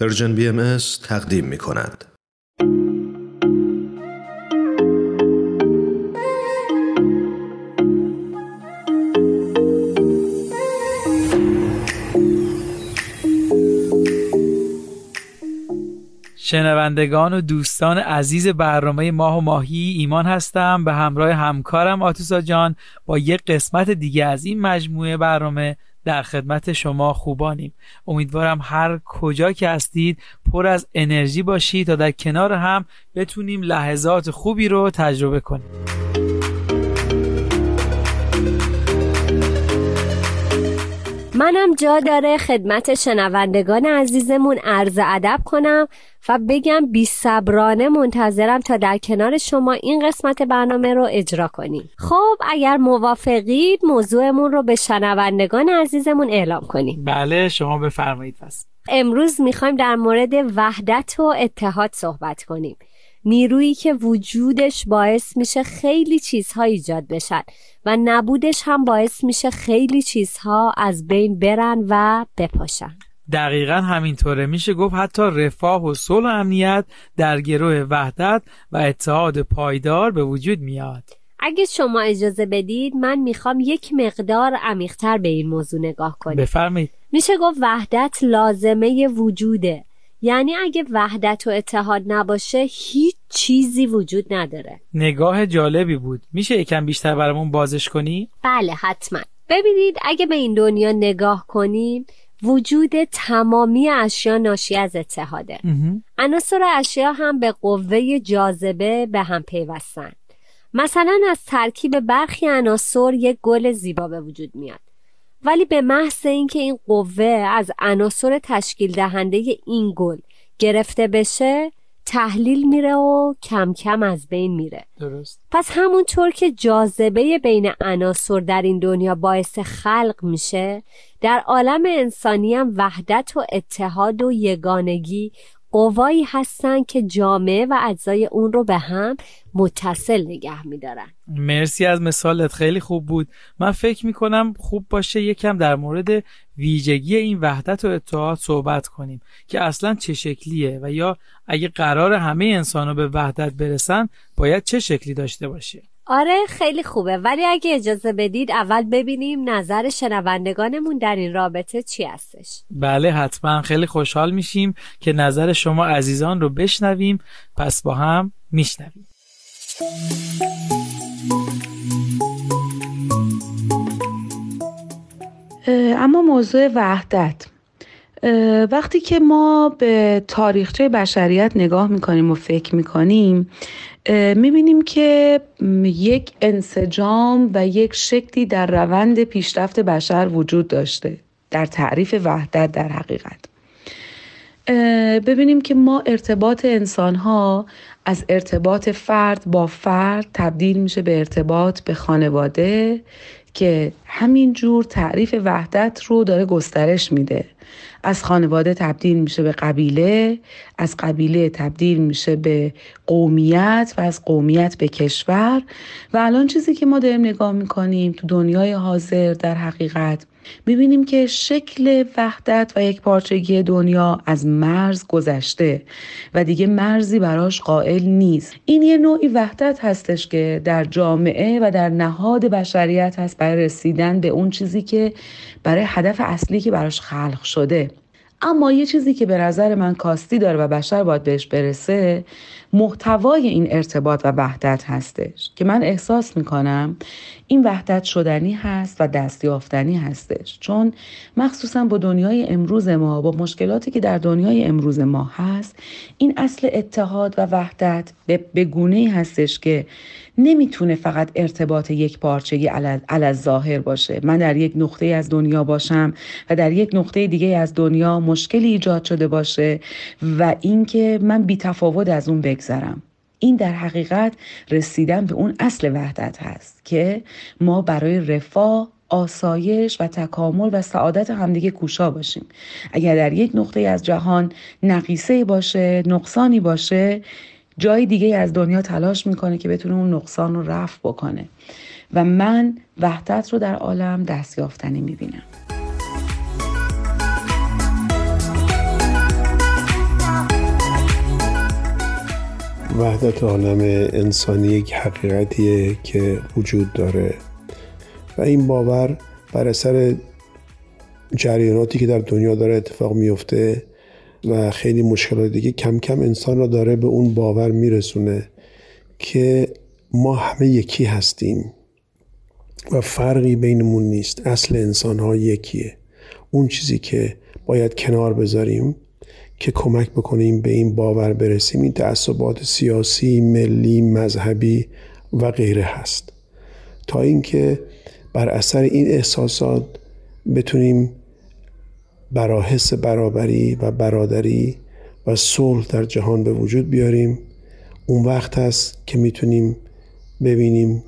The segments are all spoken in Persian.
پرژن بی ام تقدیم می کند. شنوندگان و دوستان عزیز برنامه ماه و ماهی ایمان هستم به همراه همکارم آتوسا جان با یک قسمت دیگه از این مجموعه برنامه در خدمت شما خوبانیم. امیدوارم هر کجا که هستید پر از انرژی باشید تا در کنار هم بتونیم لحظات خوبی رو تجربه کنیم. منم جا داره خدمت شنوندگان عزیزمون عرض ادب کنم و بگم بی صبرانه منتظرم تا در کنار شما این قسمت برنامه رو اجرا کنیم. خب اگر موافقید موضوعمون رو به شنوندگان عزیزمون اعلام کنیم. بله شما بفرمایید پس. امروز می‌خوایم در مورد وحدت و اتحاد صحبت کنیم. نیرویی که وجودش باعث میشه خیلی چیزها ایجاد بشن و نبودش هم باعث میشه خیلی چیزها از بین برن و بپاشن. دقیقا همینطوره. میشه گفت حتی رفاه و صلح و امنیت در گروه وحدت و اتحاد پایدار به وجود میاد. اگه شما اجازه بدید من می‌خوام یک مقدار عمیقتر به این موضوع نگاه کنیم بفرمایید. میشه گفت وحدت لازمه وجوده. یعنی اگه وحدت و اتحاد نباشه هیچ چیزی وجود نداره. نگاه جالبی بود. میشه یکم بیشتر برامون بازش کنی؟ بله حتما. ببینید اگه به این دنیا نگاه کنیم وجود تمامی اشیا ناشی از اتحاده. عناصر اشیا هم به قوه جاذبه به هم پیوستن. مثلا از ترکیب برخی عناصر یک گل زیبا به وجود میاد. ولی به محض اینکه این قوه از عناصر تشکیل دهنده این گل گرفته بشه تحلیل میره و کم کم از بین میره. درست. پس همونطور که جاذبه بین عناصر در این دنیا باعث خلق میشه در عالم انسانی هم وحدت و اتحاد و یگانگی قوایی هستن که جامعه و اجزای اون رو به هم متصل نگه میدارن. مرسی از مثالت خیلی خوب بود. من فکر می‌کنم خوب باشه یکم در مورد ویژگی این وحدت و اتحاد صحبت کنیم که اصلا چه شکلیه و یا اگه قرار همه انسان به وحدت برسن باید چه شکلی داشته باشه؟ آره خیلی خوبه. ولی اگه اجازه بدید اول ببینیم نظر شنوندگانمون در این رابطه چی هستش. بله حتما. خیلی خوشحال میشیم که نظر شما عزیزان رو بشنویم. پس با هم میشنویم. اما موضوع وحدت. وقتی که ما به تاریخچه بشریت نگاه می‌کنیم و فکر می‌کنیم می‌بینیم که یک انسجام و یک شکلی در روند پیشرفت بشر وجود داشته در تعریف وحدت در حقیقت. ببینیم که ما ارتباط انسان ها از ارتباط فرد با فرد تبدیل میشه به ارتباط به خانواده که همین جور تعریف وحدت رو داره گسترش میده. از خانواده تبدیل میشه به قبیله از قبیله تبدیل میشه به قومیت و از قومیت به کشور. و الان چیزی که ما داریم نگاه می‌کنیم تو دنیای حاضر در حقیقت می‌بینیم که شکل وحدت و یک پارچگی دنیا از مرز گذشته و دیگه مرزی براش قائل نیست. این یه نوعی وحدت هستش که در جامعه و در نهاد بشریت هست برای رسیدن به اون چیزی که برای هدف اصلی که براش خلق شده. اما یه چیزی که به نظر من کاستی داره و بشر باید بهش برسه محتوای این ارتباط و وحدت هستش که من احساس می‌کنم این وحدت شدنی هست و دستیافتنی هستش. چون مخصوصا با دنیای امروز ما با مشکلاتی که در دنیای امروز ما هست این اصل اتحاد و وحدت به گونه هستش که نمی‌تونه فقط ارتباط یک پارچگی علی ظاهر باشه. من در یک نقطه از دنیا باشم و در یک نقطه دیگه از دنیا مشکلی ایجاد شده باشه و اینکه من بی تفاوت از اون بگذرم این در حقیقت رسیدن به اون اصل وحدت هست که ما برای رفاه آسایش و تکامل و سعادت همدیگه کوشا باشیم. اگر در یک نقطه از جهان نقیصه باشه نقصانی باشه جای دیگه از دنیا تلاش می‌کنه که بتونه اون نقصان رو رفع بکنه. و من وحدت رو در عالم دستیافتنی می‌بینم. وحدت عالم انسانی یک حقیقتیه که وجود داره. و این باور بر اثر جریاناتی که در دنیا داره اتفاق میفته و خیلی مشکلات دیگه کم کم انسان را داره به اون باور میرسونه که ما همه یکی هستیم و فرقی بینمون نیست. اصل انسان ها یکیه. اون چیزی که باید کنار بذاریم که کمک بکنیم به این باور برسیم این تعصبات سیاسی، ملی، مذهبی و غیره هست. تا اینکه بر اثر این احساسات بتونیم برا حس برابری و برادری و صلح در جهان به وجود بیاریم اون وقت هست که می‌تونیم ببینیم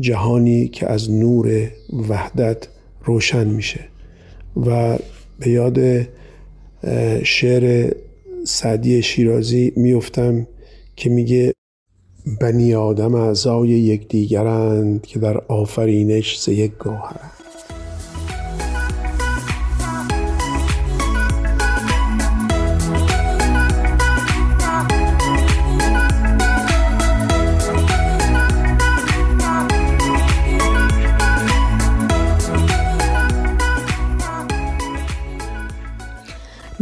جهانی که از نور وحدت روشن میشه. و به یاد شعر سعدی شیرازی میفتم که میگه بنی آدم اعضای یکدیگرند که در آفرینش ز یک گوهرند.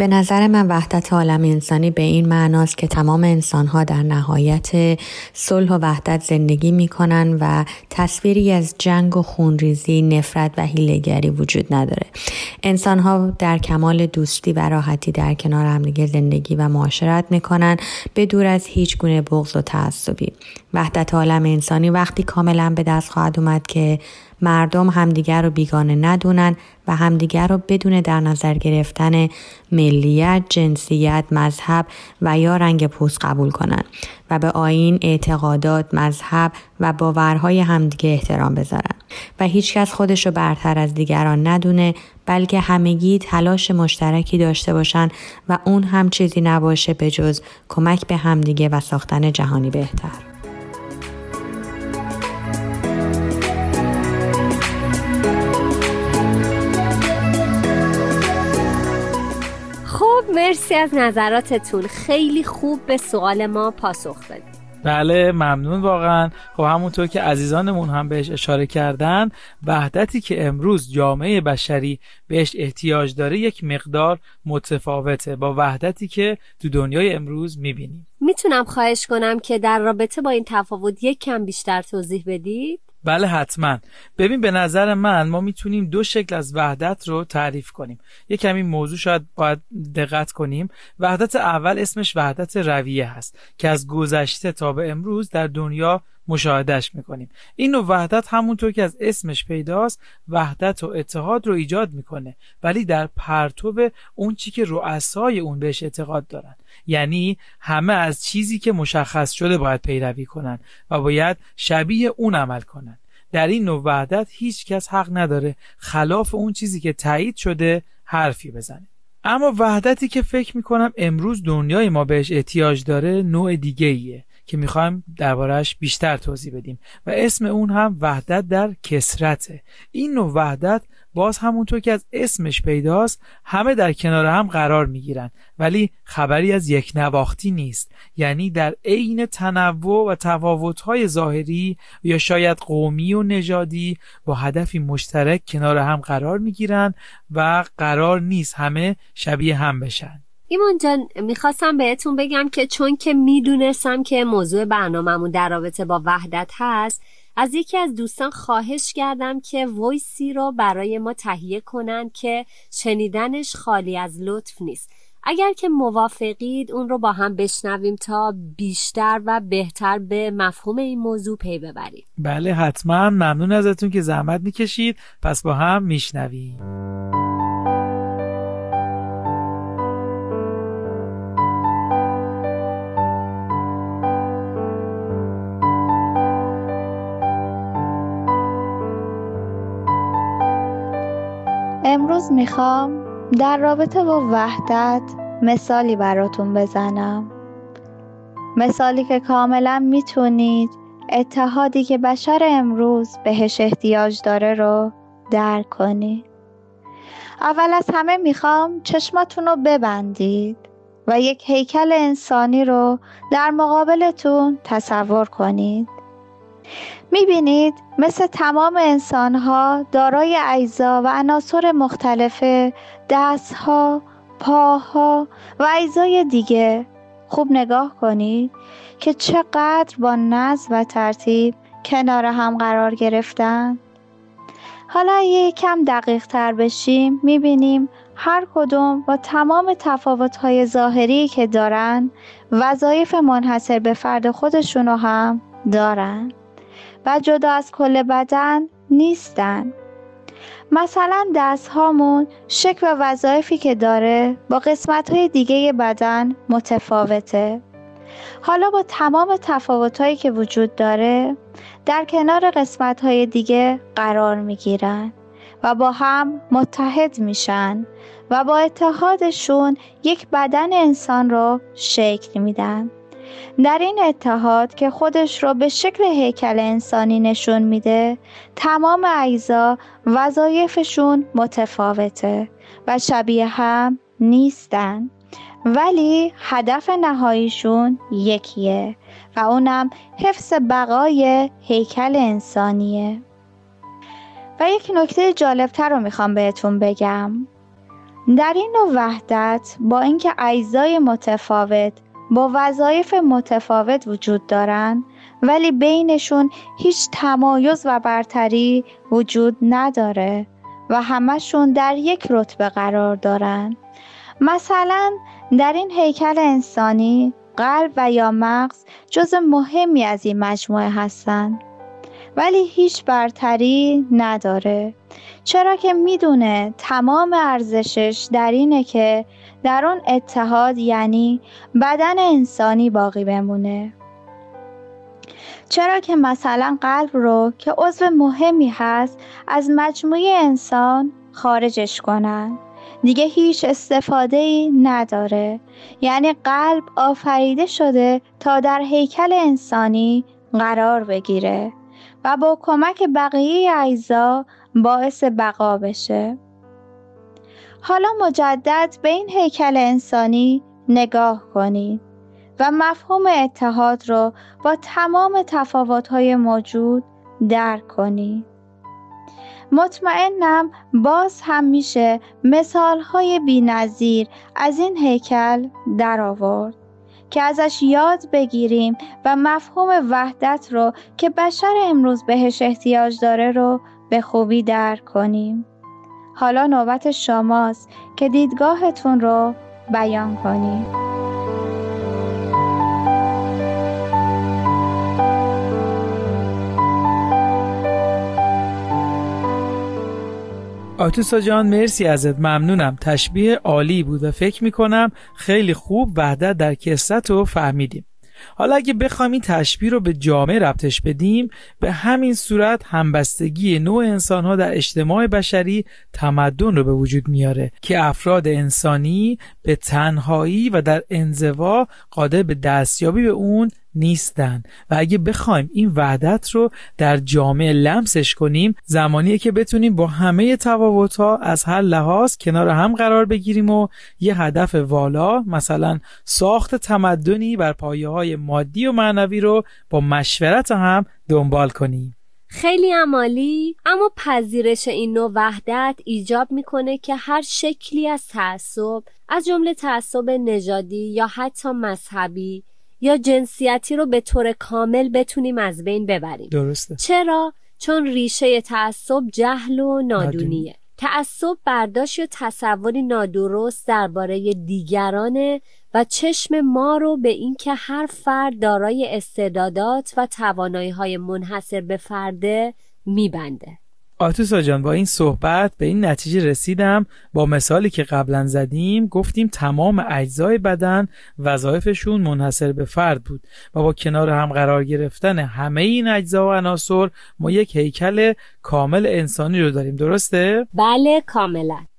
به نظر من وحدت عالم انسانی به این معناست که تمام انسانها در نهایت صلح و وحدت زندگی می کنن و تصویری از جنگ و خونریزی، نفرت و هیلگری وجود نداره. انسانها در کمال دوستی و راحتی در کنار همدیگه زندگی و معاشرت می‌کنن به دور از هیچ گونه بغض و تعصبی. وحدت عالم انسانی وقتی کاملا به دست خواهد اومد که مردم همدیگر رو بیگانه ندونن و همدیگر رو بدون در نظر گرفتن ملیت، جنسیت، مذهب و یا رنگ پوست قبول کنن و به آین، اعتقادات، مذهب و باورهای همدیگه احترام بذارن و هیچکس خودش رو برتر از دیگران ندونه بلکه همگی تلاش مشترکی داشته باشن و اون هم چیزی نباشه به جز کمک به همدیگه و ساختن جهانی بهتر. مرسی از نظراتتون. خیلی خوب به سوال ما پاسخ دادید. بله ممنون واقعا. خب همونطور که عزیزانمون هم بهش اشاره کردن وحدتی که امروز جامعه بشری بهش احتیاج داره یک مقدار متفاوته با وحدتی که تو دنیای امروز می‌بینیم. می‌تونم خواهش کنم که در رابطه با این تفاوت یک کم بیشتر توضیح بدید؟ بله حتما. ببین به نظر من ما می‌تونیم دو شکل از وحدت رو تعریف کنیم. یه کمی موضوع شاید باید دقت کنیم. وحدت اول اسمش وحدت رویه هست که از گذشته تا به امروز در دنیا مشاهدهش می‌کنیم. این نوع وحدت همونطور که از اسمش پیداست وحدت و اتحاد رو ایجاد می‌کنه. ولی در پرتو اون چی که رؤسای اون بهش اعتقاد دارن. یعنی همه از چیزی که مشخص شده باید پیروی کنن و باید شبیه اون عمل کنن. در این نوع وحدت هیچ کس حق نداره خلاف اون چیزی که تایید شده حرفی بزنه. اما وحدتی که فکر می‌کنم امروز دنیای ما بهش احتیاج داره نوع دیگه ایه که می‌خوایم دربارهش بیشتر توضیح بدیم. و اسم اون هم وحدت در کسرته. این نوع وحدت باز همونطور که از اسمش پیداست همه در کنار هم قرار می‌گیرن. ولی خبری از یک نواختی نیست. یعنی در عین تنوع و تفاوت‌های ظاهری یا شاید قومی و نژادی با هدفی مشترک کنار هم قرار می‌گیرن و قرار نیست همه شبیه هم بشن. ایمان جان می‌خواستم بهتون بگم که چون که می‌دونستم که موضوع برنامهمون در رابطه با وحدت هست از یکی از دوستان خواهش کردم که ویسی رو برای ما تهیه کنن که شنیدنش خالی از لطف نیست. اگر که موافقید اون رو با هم بشنویم تا بیشتر و بهتر به مفهوم این موضوع پی ببریم. بله حتما. ممنون ازتون که زحمت می‌کشید. پس با هم میشنویم. امروز می‌خوام در رابطه با وحدت مثالی براتون بزنم مثالی که کاملا می‌تونید اتحادی که بشر امروز بهش احتیاج داره رو درک کنید اول از همه می‌خوام چشماتون رو ببندید و یک هیکل انسانی رو در مقابلتون تصور کنید. می‌بینید مثل تمام انسانها دارای اجزا و عناصر مختلف دستها، پاها و اجزای دیگه. خوب نگاه کنید که چقدر با نظم و ترتیب کنار هم قرار گرفتن. حالا یکم دقیق تر بشیم می‌بینیم هر کدوم با تمام تفاوت‌های ظاهری که دارن وظایف منحصر به فرد خودشونو هم دارن. و جدا از کل بدن نیستن. مثلا دست هامون شکل و وظایفی که داره با قسمت های دیگه بدن متفاوته. حالا با تمام تفاوتهایی که وجود داره در کنار قسمت های دیگه قرار می گیرن و با هم متحد میشن و با اتحادشون یک بدن انسان رو شکل میدن. در این اتحاد که خودش رو به شکل هیکل انسانی نشون میده تمام اجزا وظایفشون متفاوته و شبیه هم نیستن. ولی هدف نهاییشون یکیه و اونم حفظ بقای هیکل انسانیه. و یک نکته جالبتر رو می‌خوام بهتون بگم. در این نوع وحدت با اینکه اجزای متفاوت با وظایف متفاوت وجود دارند ولی بینشون هیچ تمایز و برتری وجود نداره و همشون در یک رتبه قرار دارند. مثلا در این هیکل انسانی قلب و یا مغز جز مهمی از این مجموعه هستند ولی هیچ برتری نداره چرا که می‌دونه تمام ارزشش در اینه که در اون اتحاد یعنی بدن انسانی باقی بمونه. چرا که مثلا قلب رو که عضو مهمی هست از مجموعه انسان خارجش کنن. دیگه هیچ استفاده ای نداره. یعنی قلب آفریده شده تا در هیکل انسانی قرار بگیره و با کمک بقیه اجزا باعث بقا بشه. حالا مجدد به این هیکل انسانی نگاه کنید و مفهوم اتحاد رو با تمام تفاوت‌های موجود درک کنید. مطمئنم باز هم میشه مثالهای بینظیر از این هیکل در آورد که ازش یاد بگیریم و مفهوم وحدت رو که بشر امروز بهش احتیاج داره رو به خوبی درک کنیم. حالا نوبت شماست که دیدگاهتون رو بیان کنید. آتوسا جان مرسی ازت. ممنونم. تشبیه عالی بود و فکر می‌کنم خیلی خوب وحدت در کست رو فهمیدیم. حالا اگه بخوایم این تشبیه رو به جامعه ربطش بدیم به همین صورت همبستگی نوع انسان ها در اجتماع بشری تمدن رو به وجود میاره که افراد انسانی به تنهایی و در انزوا قادر به دستیابی به اون نیستن. و اگه بخوایم این وحدت رو در جامعه لمسش کنیم زمانیه که بتونیم با همه تفاوت ها از هر لحاظ کنار هم قرار بگیریم و یه هدف والا مثلا ساخت تمدنی بر پایه های مادی و معنوی رو با مشورت هم دنبال کنیم. خیلی عمالی اما پذیرش این نوع وحدت ایجاب می‌کنه که هر شکلی از تعصب از جمله تعصب نژادی یا حتی مذهبی یا جنسیتی رو به طور کامل بتونیم از بین ببریم. درسته. چرا؟ چون ریشه تعصب جهل و نادونیه. تعصب برداشت یا تصوری نادرست درباره دیگرانه و چشم ما رو به اینکه هر فرد دارای استعدادات و توانایی های منحصر به فرده میبنده. آتوسا جان با این صحبت به این نتیجه رسیدم. با مثالی که قبلا زدیم گفتیم تمام اجزای بدن وظایفشون منحصر به فرد بود. و با کنار هم قرار گرفتن همه این اجزا و عناصر ما یک هیکل کامل انسانی رو داریم. درسته؟ بله کاملا.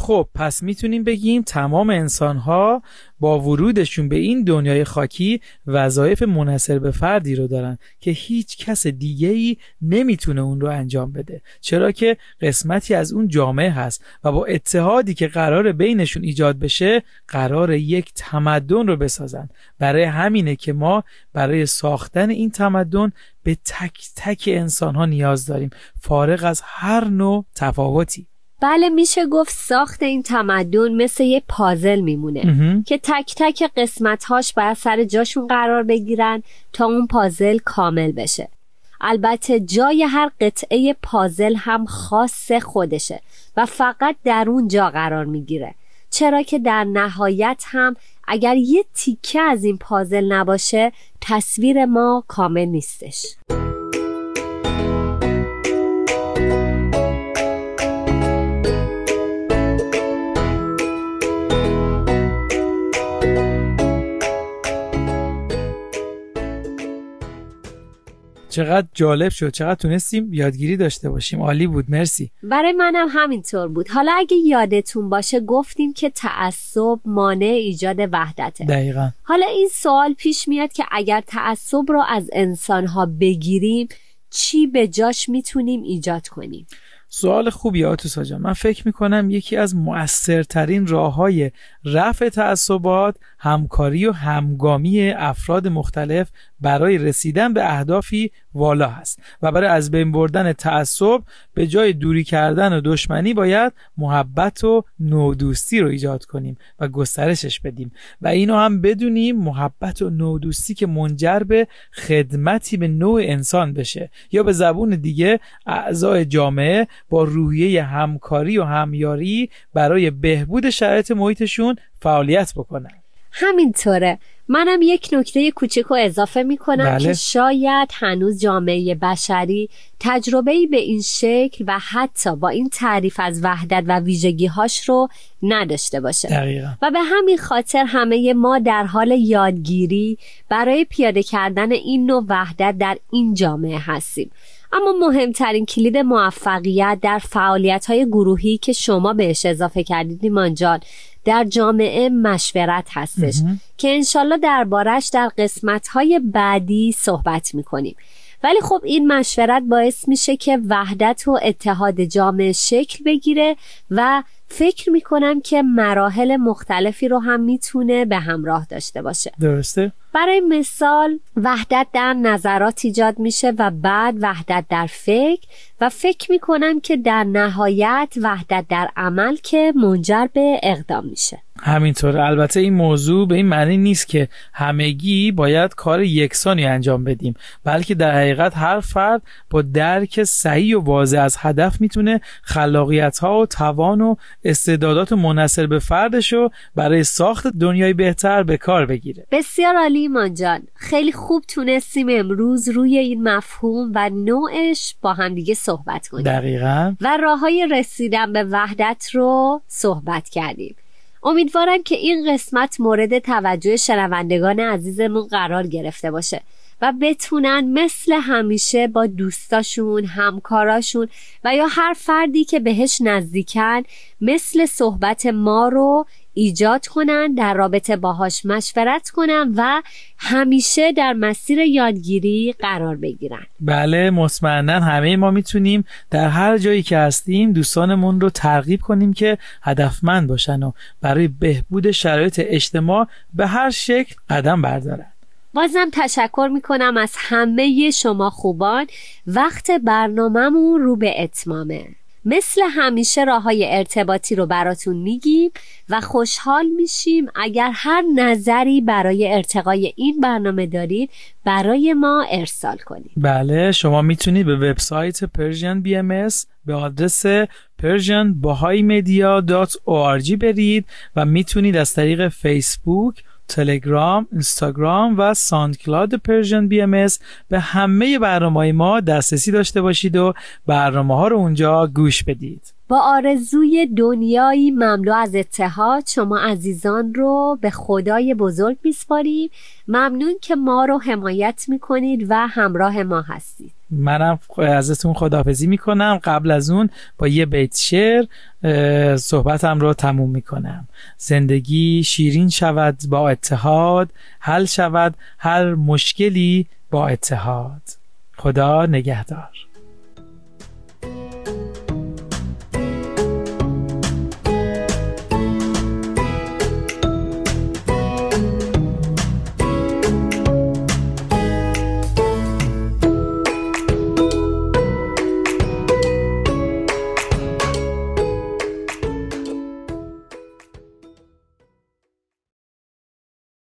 خب پس می‌تونیم بگیم تمام انسان ها با ورودشون به این دنیای خاکی وظایف منحصر به فردی رو دارن که هیچ کس دیگه ای نمی‌تونه اون رو انجام بده. چرا که قسمتی از اون جامعه هست و با اتحادی که قرار بینشون ایجاد بشه قرار یک تمدن رو بسازن. برای همینه که ما برای ساختن این تمدن به تک تک انسان ها نیاز داریم. فارغ از هر نوع تفاوتی. بله میشه گفت ساخت این تمدن مثل یه پازل میمونه که تک تک قسمتهاش باید سر جاشون قرار بگیرن تا اون پازل کامل بشه. البته جای هر قطعه پازل هم خاص خودشه و فقط در اون جا قرار می‌گیره. چرا که در نهایت هم اگر یه تیکه از این پازل نباشه تصویر ما کامل نیستش. چقدر جالب شد چقدر تونستیم یادگیری داشته باشیم. عالی بود مرسی. برای منم همینطور بود. حالا اگه یادتون باشه گفتیم که تعصب مانع ایجاد وحدته. دقیقا. حالا این سوال پیش میاد که اگر تعصب رو از انسانها بگیریم چی به جاش می‌تونیم ایجاد کنیم؟ سوال خوبی آتوسا جان من فکر می‌کنم یکی از مؤثرترین راه های رفع تعصبات همکاری و همگامی افراد مختلف برای رسیدن به اهدافی والا هست و برای از بین بردن تعصب به جای دوری کردن و دشمنی باید محبت و نودوستی رو ایجاد کنیم و گسترشش بدیم. و اینو هم بدونیم محبت و نودوستی که منجر به خدمتی به نوع انسان بشه یا به زبون دیگه اعضای جامعه با روحیه همکاری و همیاری برای بهبود شرایط محیطشون فعالیت بکنن. همینطوره. منم یک نکته کوچک رو اضافه می کنم بله. که شاید هنوز جامعه بشری تجربه به این شکل و حتی با این تعریف از وحدت و ویژگی هاش رو نداشته باشه دقیقا. و به همین خاطر همه ما در حال یادگیری برای پیاده کردن این نوع وحدت در این جامعه هستیم اما مهمترین کلید موفقیت در فعالیت های گروهی که شما بهش اضافه کردید ایمان جان در جامعه مشورت هستش که انشالله دربارش در قسمت های بعدی صحبت می‌کنیم. ولی خب این مشورت باعث میشه که وحدت و اتحاد جامعه شکل بگیره و فکر می‌کنم که مراحل مختلفی رو هم می‌تونه به همراه داشته باشه. درسته؟ برای مثال وحدت در نظرات ایجاد میشه و بعد وحدت در فکر و فکر می‌کنم که در نهایت وحدت در عمل که منجر به اقدام میشه. همینطور البته این موضوع به این معنی نیست که همگی باید کار یکسانی انجام بدیم بلکه در حقیقت هر فرد با درک صحیح و واضح از هدف می‌تونه خلاقیت ها و توان و استعدادات منحصر به فردش رو برای ساخت دنیای بهتر به کار بگیره. بسیار عالی ایمان جان. خیلی خوب تونستیم امروز روی این مفهوم و نوعش با همدیگه صحبت کنیم. دقیقا. و راه های رسیدن به وحدت رو صحبت کردیم. امیدوارم که این قسمت مورد توجه شنوندگان عزیزمون قرار گرفته باشه. و بتونن مثل همیشه با دوستاشون، همکاراشون و یا هر فردی که بهش نزدیکن مثل صحبت ما رو ایجاد کنن در رابطه باهاش مشورت کنن و همیشه در مسیر یادگیری قرار بگیرن. بله مطمئنا همه ما می‌تونیم در هر جایی که هستیم دوستانمون رو ترغیب کنیم که هدفمند باشن و برای بهبود شرایط اجتماع به هر شکل قدم بردارن. بازم تشکر می‌کنم از همه شما خوبان. وقت برنامهمون رو به اتمامه. مثل همیشه راه های ارتباطی رو براتون میگیم و خوشحال میشیم اگر هر نظری برای ارتقای این برنامه دارید برای ما ارسال کنید. بله شما می‌تونید به وبسایت Persian BM به آدرس persianbahaimedia.org برید و می‌تونید از طریق فیسبوک تلگرام، اینستاگرام و SoundCloud Persian BM به همه برنامه ما دسترسی داشته باشید و برنامه ها رو اونجا گوش بدید. با آرزوی دنیایی مملو از اتحاد شما عزیزان رو به خدای بزرگ میسپاریم. ممنون که ما رو حمایت می‌کنید و همراه ما هستید. منم ازتون خداحافظی می‌کنم. قبل از اون با یه بیت شعر صحبتم رو تموم می‌کنم. زندگی شیرین شود با اتحاد حل شود هر مشکلی با اتحاد. خدا نگهدار.